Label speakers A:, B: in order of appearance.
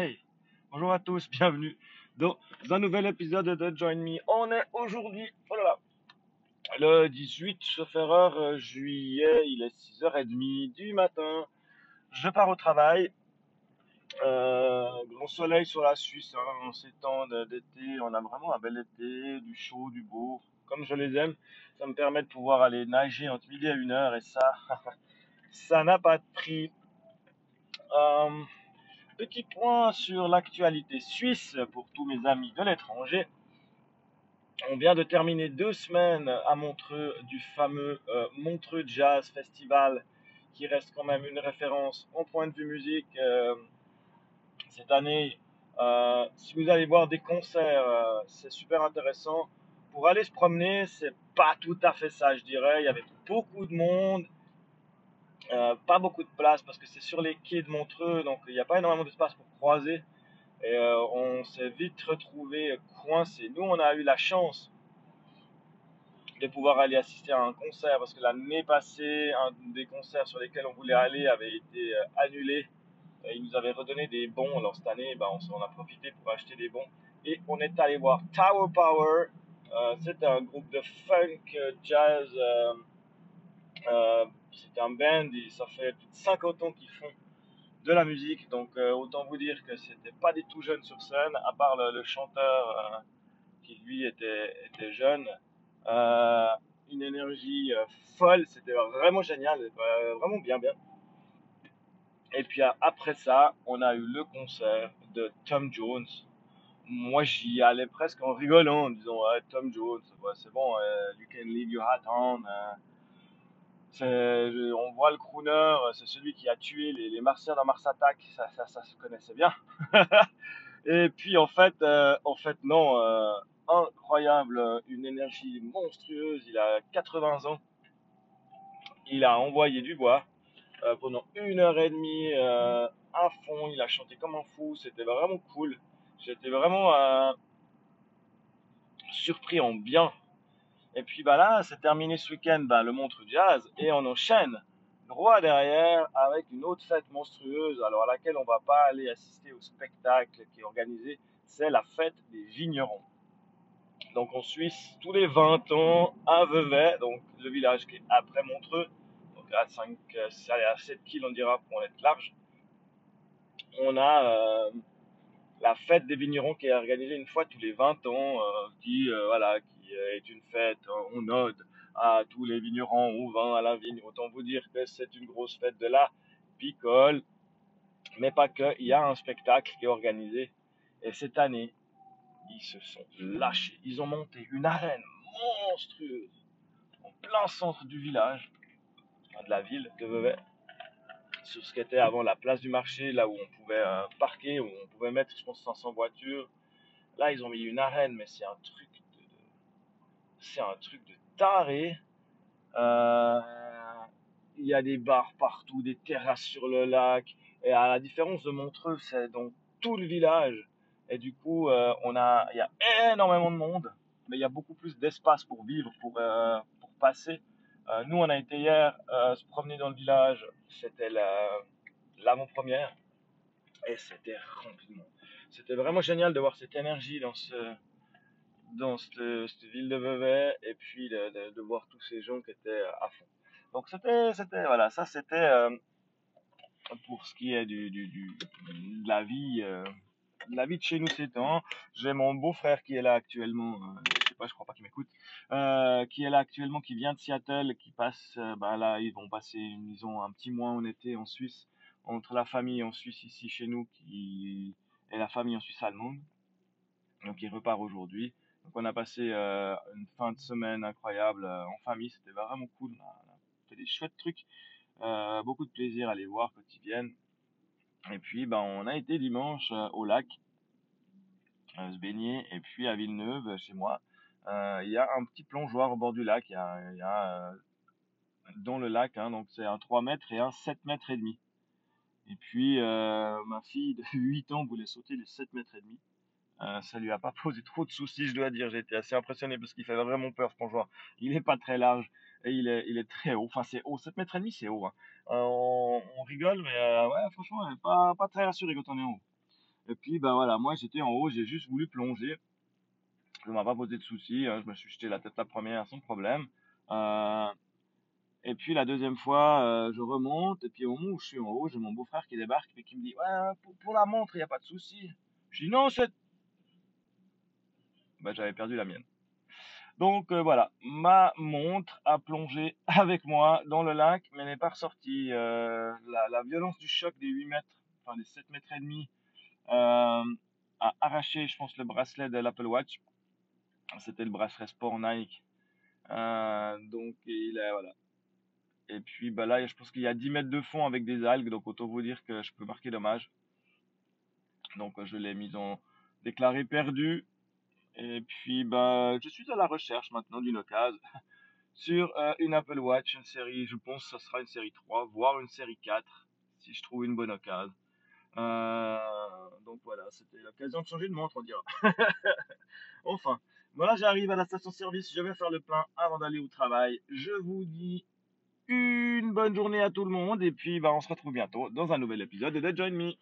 A: Hey, bonjour à tous, bienvenue dans un nouvel épisode de Join Me. On est aujourd'hui, oh le 18, sauf erreur, euh, juillet, il est 6h30 du matin. Je pars au travail. Euh, grand soleil sur la Suisse hein, ces temps d'été. On a vraiment un bel été, du chaud, du beau, comme je les aime. Ça me permet de pouvoir aller nager entre midi et une heure et ça, ça n'a pas de prix. Euh, petit point sur l'actualité suisse pour tous mes amis de l'étranger. On vient de terminer deux semaines à Montreux du fameux euh, Montreux Jazz Festival qui reste quand même une référence en point de vue musique euh, cette année. Euh, si vous allez voir des concerts, c'est super intéressant. Pour aller se promener, c'est pas tout à fait ça, je dirais. Il y avait beaucoup de monde, pas beaucoup de place parce que c'est sur les quais de Montreux, donc il n'y a pas énormément d'espace pour croiser. Et euh, on s'est vite retrouvé coincé. Nous, on a eu la chance de pouvoir aller assister à un concert parce que l'année passée, un des concerts sur lesquels on voulait aller avait été euh, annulé. Et ils nous avaient redonné des bons. Alors cette année, ben, on en a profité pour acheter des bons. Et on est allé voir Tower Power. Euh, c'est un groupe de funk, jazz. C'est un band. ça fait plus de 50 ans qu'ils font de la musique. Donc euh, autant vous dire que c'était pas des tout jeunes sur scène, à part le, chanteur euh, qui lui était, jeune. Euh, une énergie folle, c'était vraiment génial, vraiment bien bien. Et puis après ça, on a eu le concert de Tom Jones. Moi, j'y allais presque en rigolant, en disant Tom Jones, c'est bon, you can leave your hat on on voit le crooner, c'est celui qui a tué les, Martiens dans Mars Attack, ça, ça, se connaissait bien. et puis en fait, euh, en fait non, euh, incroyable, une énergie monstrueuse. Il a 80 ans. Il a envoyé du bois euh, pendant une heure et demie à fond. Il a chanté comme un fou. C'était vraiment cool. J'étais vraiment surpris en bien et puis bah là, c'est terminé ce week-end, bah, le Montre Jazz, et on enchaîne droit derrière avec une autre fête monstrueuse, alors à laquelle on va pas aller assister au spectacle qui est organisé, c'est la fête des vignerons. Donc en Suisse, tous les 20 ans, à Vevey, donc le village qui est après Montreux, donc à 5, à 7 km on dira pour être large, on a euh, la fête des vignerons qui est organisée une fois tous les 20 ans, euh, qui euh, voilà, euh, est une fête, on ode à tous les vignerons au vin, à la vigne. Autant vous dire que c'est une grosse fête de la picole, mais pas que. Il y a un spectacle qui est organisé. Et cette année, ils se sont lâchés. Ils ont monté une arène monstrueuse en plein centre du village, de la ville de Vevey, sur ce qui était avant la place du marché, là où on pouvait euh, parquer, où on pouvait mettre, je pense, 500 voitures. Là, ils ont mis une arène, mais c'est un truc c'est un truc de taré. Euh, il y a des bars partout, des terrasses sur le lac. Et à la différence de Montreux, c'est donc tout le village. Et du coup, euh, on a, il y a énormément de monde, mais il y a beaucoup plus d'espace pour vivre, pour, euh, pour passer. Nous, on a été hier se promener dans le village. C'était l'avant-première. Et c'était rempli C'était vraiment génial de voir cette énergie dans ce, dans cette, ville de Vevey et puis de, voir tous ces gens qui étaient à fond. Donc c'était, c'était voilà, ça c'était euh, pour ce qui est du, du, de la vie, euh, de la vie de chez nous ces temps. J'ai mon beau-frère qui est là actuellement, euh, je crois pas qu'il m'écoute, qui est là actuellement, qui vient de Seattle, qui passe, bah là ils vont passer, ils ont un petit mois en été en Suisse, entre la famille en Suisse ici chez nous et la famille en Suisse allemande. Donc il repart aujourd'hui. Donc on a passé euh, une fin de semaine incroyable euh, en famille, c'était vraiment cool. On a, fait des chouettes trucs, euh, beaucoup de plaisir à les voir quand ils viennent. Et puis ben, on a été dimanche au lac, se baigner, et puis à Villeneuve, chez moi, il y a un petit plongeoir au bord du lac. A dans le lac, hein, donc c'est un 3 mètres et un 7 mètres et demi. Et puis ma fille de 8 ans voulait sauter les 7 mètres et demi. Euh, ça lui a pas posé trop de soucis, je dois dire. J'étais assez impressionné parce qu'il fait vraiment peur, ce plongeoir. Il est pas très large et il est, très haut. Enfin, c'est haut. 7 mètres et demi, c'est haut. Hein. Euh, on, rigole, mais euh, ouais, franchement, pas, pas très rassuré quand on est en haut. Et puis, bah voilà, moi j'étais en haut, j'ai juste voulu plonger. Ça m'a pas posé de soucis, hein, je me suis jeté la tête la première sans problème. Euh, et puis la deuxième fois, euh, je remonte, et puis au moment où je suis en haut, j'ai mon beau-frère qui débarque et qui me dit Ouais, pour, la montre, il n'y a pas de souci. Je dis Non, c'est. Bah, j'avais perdu la mienne. Donc euh, voilà, ma montre a plongé avec moi dans le lac, mais n'est pas ressortie. Euh, la, la violence du choc des 8 mètres, enfin des 7 mètres et demi, euh, a arraché, je pense, le bracelet de l'Apple Watch. C'était le bracelet sport Nike. Euh, donc il est voilà. Et puis bah là, je pense qu'il y a 10 mètres de fond avec des algues, donc autant vous dire que je peux marquer dommage. Donc je l'ai mis en déclaré perdu. Et puis bah je suis à la recherche maintenant d'une occasion sur euh, une Apple Watch, une série, je pense que ce sera une série 3, voire une série 4, si je trouve une bonne occasion. Euh, donc voilà, c'était l'occasion de changer de montre, on dira. enfin, voilà, j'arrive à la station-service, je vais faire le plein avant d'aller au travail. Je vous dis une bonne journée à tout le monde et puis bah, on se retrouve bientôt dans un nouvel épisode de Join Me.